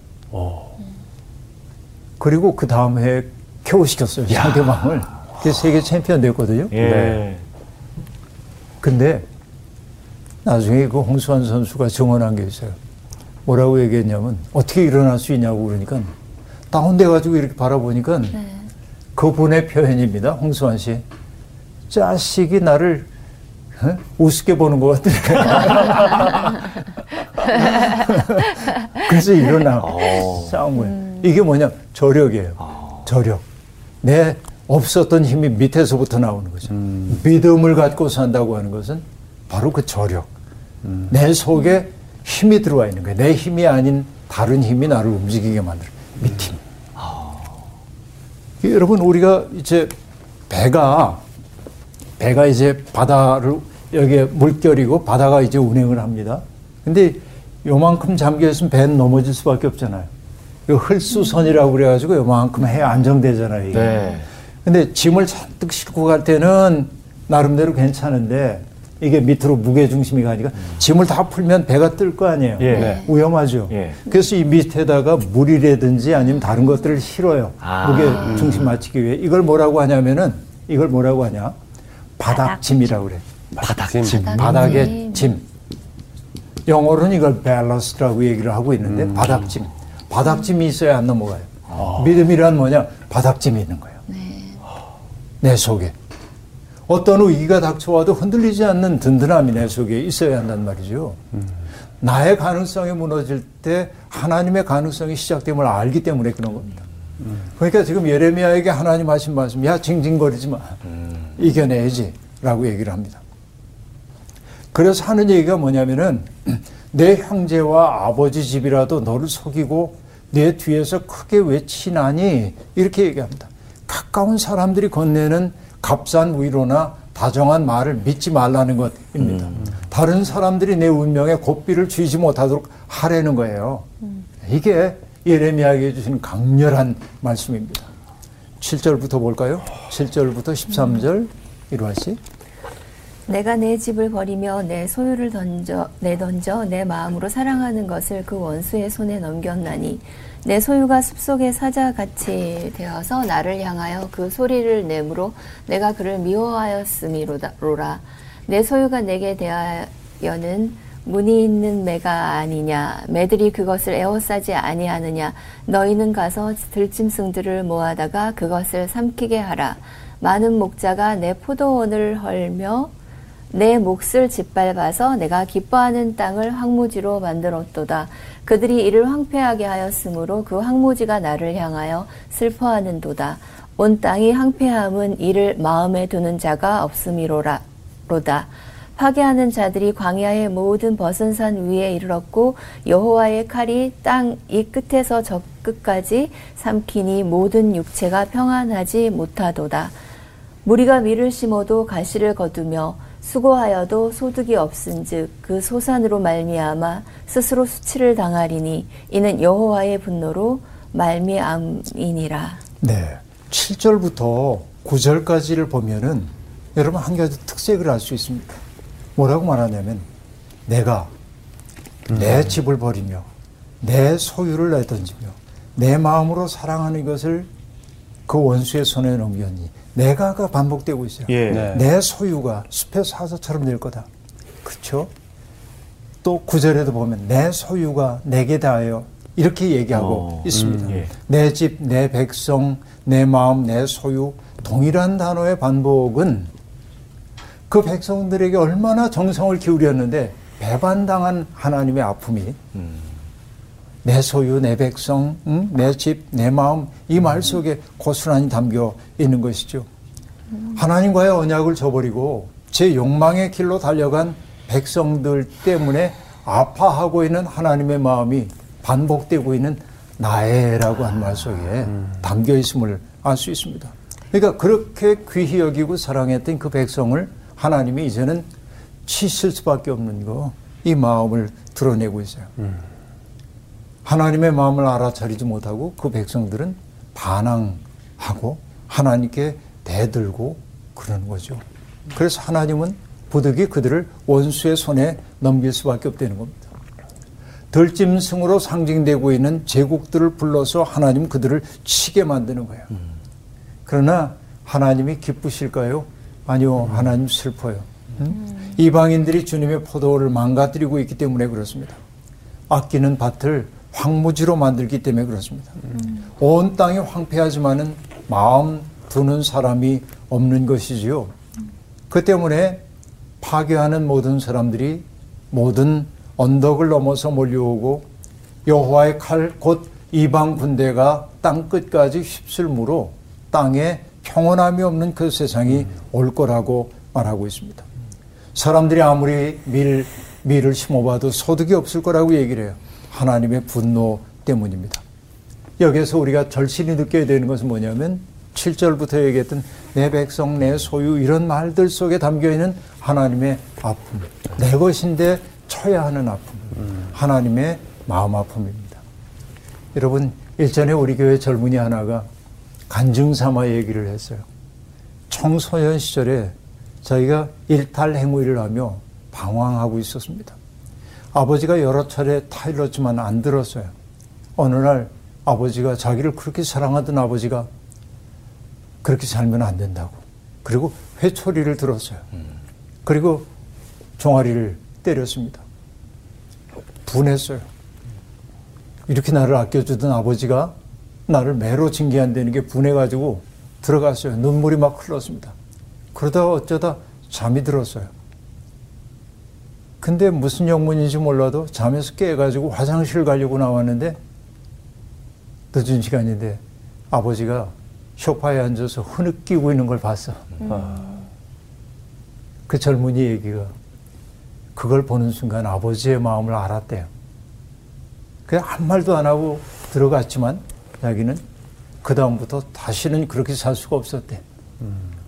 Speaker 3: 그리고 그 다음 해에 KO 시켰어요. 상대방을. 그래서 세계 챔피언 됐거든요.
Speaker 6: 예.
Speaker 1: 네.
Speaker 3: 근데 나중에 그 홍수환 선수가 증언한 게 있어요. 뭐라고 얘기했냐면 어떻게 일어날 수 있냐고 그러니까 다운돼 가지고 이렇게 바라보니까 그분의 표현입니다. 홍수환 씨. 자식이 나를 어? 우습게 보는 것 같더래. 그래서 일어나
Speaker 6: 어.
Speaker 3: 싸운 거예요. 이게 뭐냐? 저력이에요. 저력. 내 없었던 힘이 밑에서부터 나오는 거죠. 믿음을 갖고 산다고 하는 것은 바로 그 저력. 내 속에 힘이 들어와 있는 거예요. 내 힘이 아닌 다른 힘이 나를 움직이게 만들어. 밑힘. 여러분, 우리가 이제 배가, 배가 이제 바다를, 여기에 물결이고 바다가 이제 운행을 합니다. 근데 요만큼 잠겨 있으면 배는 넘어질 수밖에 없잖아요. 이 흘수선이라고 그래가지고 요만큼 해 안정되잖아요. 이게.
Speaker 4: 네.
Speaker 3: 근데 짐을 잔뜩 싣고 갈 때는 나름대로 괜찮은데 이게 밑으로 무게 중심이 가니까 짐을 다 풀면 배가 뜰 거 아니에요.
Speaker 4: 예.
Speaker 1: 네.
Speaker 3: 위험하죠.
Speaker 4: 예.
Speaker 3: 그래서 이 밑에다가 물이라든지 아니면 다른 것들을 실어요.
Speaker 4: 아.
Speaker 3: 무게 중심 맞추기 위해. 이걸 뭐라고 하냐면은 이걸 뭐라고 하냐? 바닥짐이라고 그래.
Speaker 1: 바닥짐.
Speaker 3: 바닥의 짐. 영어로는 이걸 밸런스라고 얘기를 하고 있는데 바닥짐. 바닥짐이 있어야 안 넘어가요. 믿음이란 뭐냐? 바닥짐이 있는 거예요. 내 속에. 어떤 위기가 닥쳐와도 흔들리지 않는 든든함이 내 속에 있어야 한단 말이죠. 나의 가능성이 무너질 때 하나님의 가능성이 시작됨을 알기 때문에 그런 겁니다. 그러니까 지금 예레미야에게 하나님 하신 말씀, 야 징징거리지 마, 이겨내야지라고 얘기를 합니다. 그래서 하는 얘기가 뭐냐면은 내 형제와 아버지 집이라도 너를 속이고 내 뒤에서 크게 외치나니 이렇게 얘기합니다. 가까운 사람들이 건네는 값싼 위로나 다정한 말을 믿지 말라는 것입니다. 다른 사람들이 내 운명에 고삐를 쥐지 못하도록 하라는 거예요. 이게 예레미야에게 주신 강렬한 말씀입니다. 7절부터 볼까요? 7절부터 13절 이루하시.
Speaker 7: 내가 내 집을 버리며 내 소유를 던져 내 던져 내 마음으로 사랑하는 것을 그 원수의 손에 넘겼나니 내 소유가 숲속의 사자같이 되어서 나를 향하여 그 소리를 내므로 내가 그를 미워하였음이로라. 내 소유가 내게 대하여는 문이 있는 매가 아니냐. 매들이 그것을 에워싸지 아니하느냐. 너희는 가서 들짐승들을 모아다가 그것을 삼키게 하라. 많은 목자가 내 포도원을 헐며 내 몫을 짓밟아서 내가 기뻐하는 땅을 황무지로 만들었도다. 그들이 이를 황폐하게 하였으므로 그 황무지가 나를 향하여 슬퍼하는도다. 온 땅이 황폐함은 이를 마음에 두는 자가 없음이로다. 파괴하는 자들이 광야의 모든 벗은 산 위에 이르렀고 여호와의 칼이 땅 이 끝에서 저 끝까지 삼키니 모든 육체가 평안하지 못하도다. 무리가 밀을 심어도 가시를 거두며 수고하여도 소득이 없은즉 그 소산으로 말미암아 스스로 수치를 당하리니 이는 여호와의 분노로 말미암이니라.
Speaker 3: 네. 7절부터 9절까지를 보면은 여러분 한 가지 특색을 알 수 있습니다. 뭐라고 말하냐면 내가 내 집을 버리며 내 소유를 내던지며 내 마음으로 사랑하는 것을 그 원수의 손에 넘겼니 내가가 반복되고 있어요.
Speaker 4: 예.
Speaker 1: 네.
Speaker 3: 내 소유가 숲의 사자처럼 될 거다. 그렇죠? 또 구절에도 보면 내 소유가 내게 닿아요. 이렇게 얘기하고
Speaker 4: 어,
Speaker 3: 있습니다.
Speaker 4: 음, 예.
Speaker 3: 내 집, 내 백성, 내 마음, 내 소유 동일한 단어의 반복은 그 백성들에게 얼마나 정성을 기울였는데 배반당한 하나님의 아픔이 내 소유, 내 백성, 응? 내 집, 내 마음 이 말 속에 고스란히 담겨 있는 것이죠. 하나님과의 언약을 저버리고 제 욕망의 길로 달려간 백성들 때문에 아파하고 있는 하나님의 마음이 반복되고 있는 나의라고 한 말 속에 담겨 있음을 알 수 있습니다. 그러니까 그렇게 귀히 여기고 사랑했던 그 백성을 하나님이 이제는 치실 수밖에 없는 거 이 마음을 드러내고 있어요. 하나님의 마음을 알아차리지 못하고 그 백성들은 반항하고 하나님께 대들고 그러는 거죠. 그래서 하나님은 부득이 그들을 원수의 손에 넘길 수밖에 없다는 겁니다. 들짐승으로 상징되고 있는 제국들을 불러서 하나님 그들을 치게 만드는 거예요. 그러나 하나님이 기쁘실까요? 아니요, 하나님 슬퍼요. 음? 이방인들이 주님의 포도를 망가뜨리고 있기 때문에 그렇습니다. 아끼는 밭을 황무지로 만들기 때문에 그렇습니다. 온 땅이 황폐하지만은 마음 두는 사람이 없는 것이지요. 그 때문에 파괴하는 모든 사람들이 모든 언덕을 넘어서 몰려오고 여호와의 칼 곧 이방 군대가 땅 끝까지 휩쓸므로 땅에 평온함이 없는 그 세상이 올 거라고 말하고 있습니다. 사람들이 아무리 밀, 밀을 심어봐도 소득이 없을 거라고 얘기를 해요. 하나님의 분노 때문입니다. 여기에서 우리가 절실히 느껴야 되는 것은 뭐냐면 7절부터 얘기했던 내 백성, 내 소유 이런 말들 속에 담겨 있는 하나님의 아픔. 내 것인데 쳐야 하는 아픔. 하나님의 마음 아픔입니다. 여러분 일전에 우리 교회 젊은이 하나가 간증 삼아 얘기를 했어요. 청소년 시절에 자기가 일탈 행위를 하며 방황하고 있었습니다. 아버지가 여러 차례 타일렀지만 안 들었어요. 어느 날 아버지가 자기를 그렇게 사랑하던 아버지가 그렇게 살면 안 된다고. 그리고 회초리를 들었어요. 그리고 종아리를 때렸습니다. 분했어요. 이렇게 나를 아껴주던 아버지가 나를 매로 징계한다는 게 분해가지고 들어갔어요. 눈물이 막 흘렀습니다. 그러다가 어쩌다 잠이 들었어요. 근데 무슨 영문인지 몰라도 잠에서 깨가지고 화장실 가려고 나왔는데 늦은 시간인데 아버지가 소파에 앉아서 흐느끼고 있는 걸 봤어. 그 젊은이 얘기가 그걸 보는 순간 아버지의 마음을 알았대요. 그냥 한 말도 안 하고 들어갔지만 자기는 그 다음부터 다시는 그렇게 살 수가 없었대.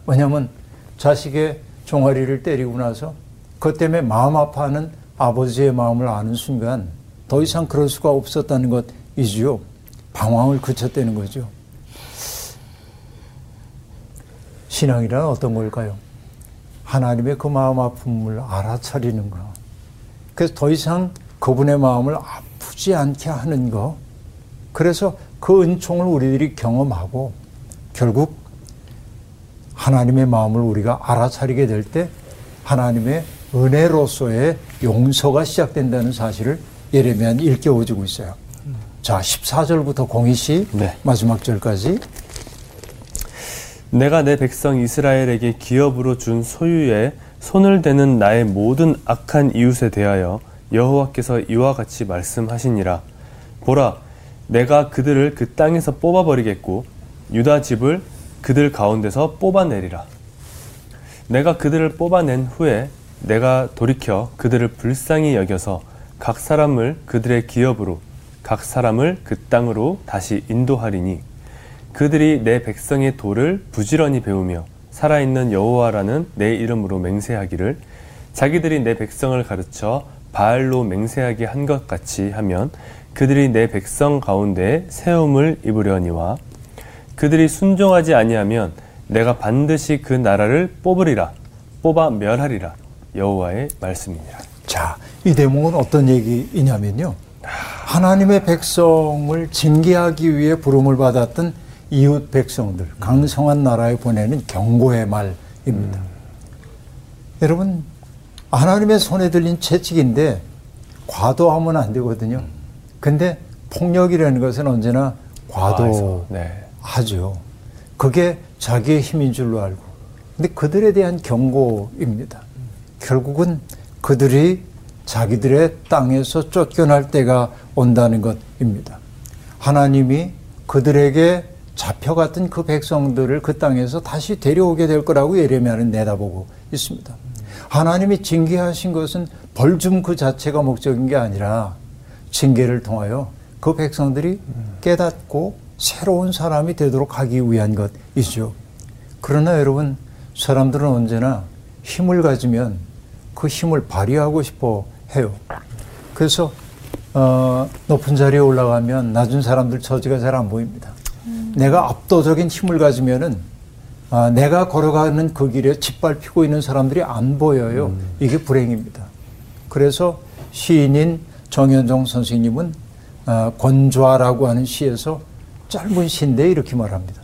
Speaker 3: 왜냐하면 자식의 종아리를 때리고 나서 그것 때문에 마음 아파하는 아버지의 마음을 아는 순간 더 이상 그럴 수가 없었다는 것이지요. 방황을 그쳤다는 거죠. 신앙이란 어떤 걸까요? 하나님의 그 마음 아픔을 알아차리는 거. 그래서 더 이상 그분의 마음을 아프지 않게 하는 거. 그래서 그 은총을 우리들이 경험하고 결국 하나님의 마음을 우리가 알아차리게 될 때 하나님의 은혜로서의 용서가 시작된다는 사실을 예레미야는 일깨워주고 있어요. 자, 14절부터 공희 씨
Speaker 1: 네.
Speaker 3: 마지막 절까지
Speaker 1: 내가 내 백성 이스라엘에게 기업으로 준 소유에 손을 대는 나의 모든 악한 이웃에 대하여 여호와께서 이와 같이 말씀하시니라 보라 내가 그들을 그 땅에서 뽑아버리겠고 유다 집을 그들 가운데서 뽑아내리라 내가 그들을 뽑아낸 후에 내가 돌이켜 그들을 불쌍히 여겨서 각 사람을 그들의 기업으로 각 사람을 그 땅으로 다시 인도하리니 그들이 내 백성의 도를 부지런히 배우며 살아있는 여호와라는 내 이름으로 맹세하기를 자기들이 내 백성을 가르쳐 바알로 맹세하게 한 것 같이 하면 그들이 내 백성 가운데 세움을 입으려니와 그들이 순종하지 아니하면 내가 반드시 그 나라를 뽑으리라 뽑아 멸하리라 여호와의 말씀이니라.
Speaker 3: 자, 이 대목은 어떤 얘기이냐면요. 하나님의 백성을 징계하기 위해 부름을 받았던 이웃 백성들, 강성한 나라에 보내는 경고의 말입니다. 여러분, 하나님의 손에 들린 채찍인데 과도하면 안 되거든요. 근데 폭력이라는 것은 언제나 과도하죠.
Speaker 1: 네.
Speaker 3: 그게 자기의 힘인 줄로 알고. 근데 그들에 대한 경고입니다. 결국은 그들이 자기들의 땅에서 쫓겨날 때가 온다는 것입니다. 하나님이 그들에게 잡혀갔던 그 백성들을 그 땅에서 다시 데려오게 될 거라고 예레미야는 내다보고 있습니다. 하나님이 징계하신 것은 벌줌 그 자체가 목적인 게 아니라 징계를 통하여 그 백성들이 깨닫고 새로운 사람이 되도록 하기 위한 것이죠. 그러나 여러분, 사람들은 언제나 힘을 가지면 그 힘을 발휘하고 싶어 해요. 그래서 어, 높은 자리에 올라가면 낮은 사람들 처지가 잘 안 보입니다. 내가 압도적인 힘을 가지면은 아, 내가 걸어가는 그 길에 짓밟히고 있는 사람들이 안 보여요. 이게 불행입니다. 그래서 시인인 정현종 선생님은 아, 권좌라고 하는 시에서 짧은 시인데 이렇게 말합니다.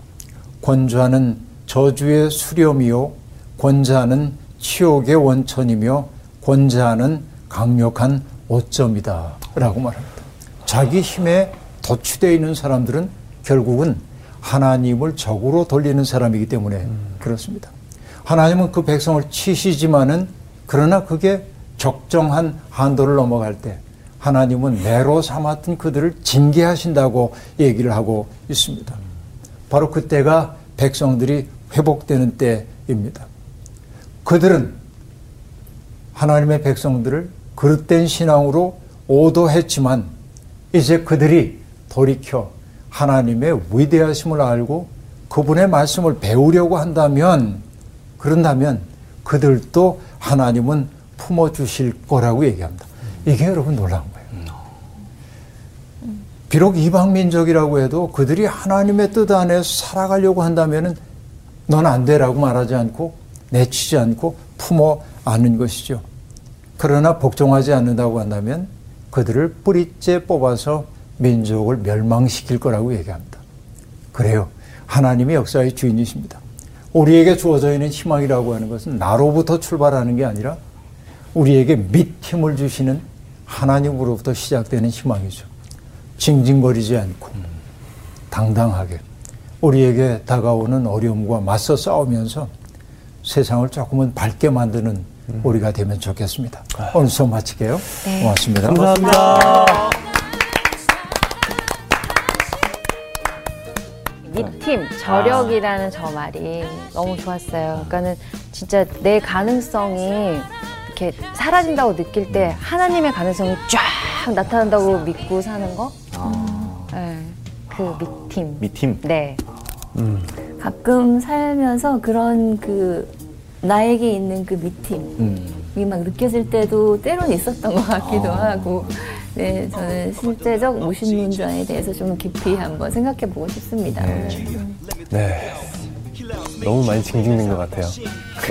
Speaker 3: 권좌는 저주의 수렴이요, 권자는 치욕의 원천이며, 권자는 강력한 오점이다. 라고 말합니다. 자기 힘에 도취되어 있는 사람들은 결국은 하나님을 적으로 돌리는 사람이기 때문에 그렇습니다. 하나님은 그 백성을 치시지만은 그러나 그게 적정한 한도를 넘어갈 때 하나님은 내로 삼았던 그들을 징계하신다고 얘기를 하고 있습니다. 바로 그때가 백성들이 회복되는 때입니다. 그들은 하나님의 백성들을 그릇된 신앙으로 오도했지만 이제 그들이 돌이켜 하나님의 위대하심을 알고 그분의 말씀을 배우려고 한다면 그런다면 그들도 하나님은 품어주실 거라고 얘기합니다. 이게 여러분 놀라운 거예요. 비록 이방 민족이라고 해도 그들이 하나님의 뜻 안에서 살아가려고 한다면은 넌안 돼라고 말하지 않고 내치지 않고 품어 안는 것이죠. 그러나 복종하지 않는다고 한다면 그들을 뿌리째 뽑아서 민족을 멸망시킬 거라고 얘기합니다. 그래요. 하나님의 역사의 주인이십니다. 우리에게 주어져 있는 희망이라고 하는 것은 나로부터 출발하는 게 아니라 우리에게 밑힘을 주시는 하나님으로부터 시작되는 희망이죠. 징징거리지 않고 당당하게 우리에게 다가오는 어려움과 맞서 싸우면서 세상을 조금은 밝게 만드는 우리가 되면 좋겠습니다. 오늘 수업 마칠게요.
Speaker 2: 네.
Speaker 3: 고맙습니다.
Speaker 1: 감사합니다.
Speaker 2: 밑팀 저력이라는 저 말이 너무 좋았어요. 그러니까는 진짜 내 가능성이 이렇게 사라진다고 느낄 때 하나님의 가능성이 쫙 나타난다고 믿고 사는 거. 네, 그 밑팀.
Speaker 6: 미팀.
Speaker 2: 네.
Speaker 7: 가끔 살면서 그런 그 나에게 있는 그 밑힘이 막 느껴질 때도 때론 있었던 것 같기도 하고 네 저는 실제적 무신론자에 대해서 좀 깊이 한번 생각해 보고 싶습니다.
Speaker 1: 네. 너무 많이 징징된 것 같아요.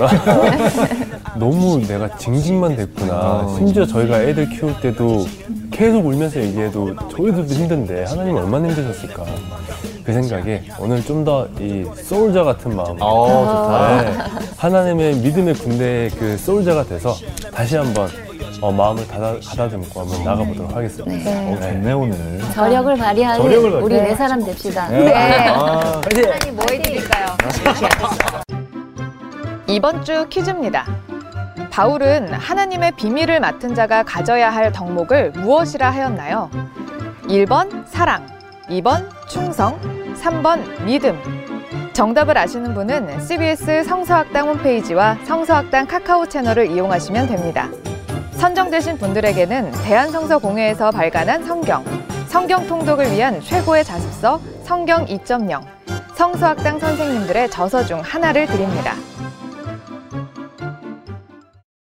Speaker 1: 너무 내가 징징만 됐구나. 심지어 저희가 애들 키울 때도 계속 울면서 얘기해도 저희들도 힘든데 하나님 얼마나 힘드셨을까. 그 생각에 오늘 좀 더 이 소울자 같은 마음.
Speaker 6: 어, 좋다.
Speaker 1: 네. 하나님의 믿음의 군대의 그 소울자가 돼서 다시 한번 어, 마음을 닫아, 가다듬고 한번 나가보도록 하겠습니다.
Speaker 7: 네.
Speaker 6: 어, 좋네, 오늘.
Speaker 7: 저력을 발휘하는
Speaker 6: 저력을 발휘-
Speaker 7: 우리 네 사람 됩시다.
Speaker 2: 네.
Speaker 6: 아,
Speaker 2: 하나님 뭐 해드릴까요?
Speaker 8: 이번 주 퀴즈입니다. 바울은 하나님의 비밀을 맡은 자가 가져야 할 덕목을 무엇이라 하였나요? 1번 사랑, 2번 충성, 3번 믿음. 정답을 아시는 분은 CBS 성서학당 홈페이지와 성서학당 카카오 채널을 이용하시면 됩니다. 선정되신 분들에게는 대한성서공회에서 발간한 성경, 성경 통독을 위한 최고의 자습서 성경 2.0, 성서학당 선생님들의 저서 중 하나를 드립니다.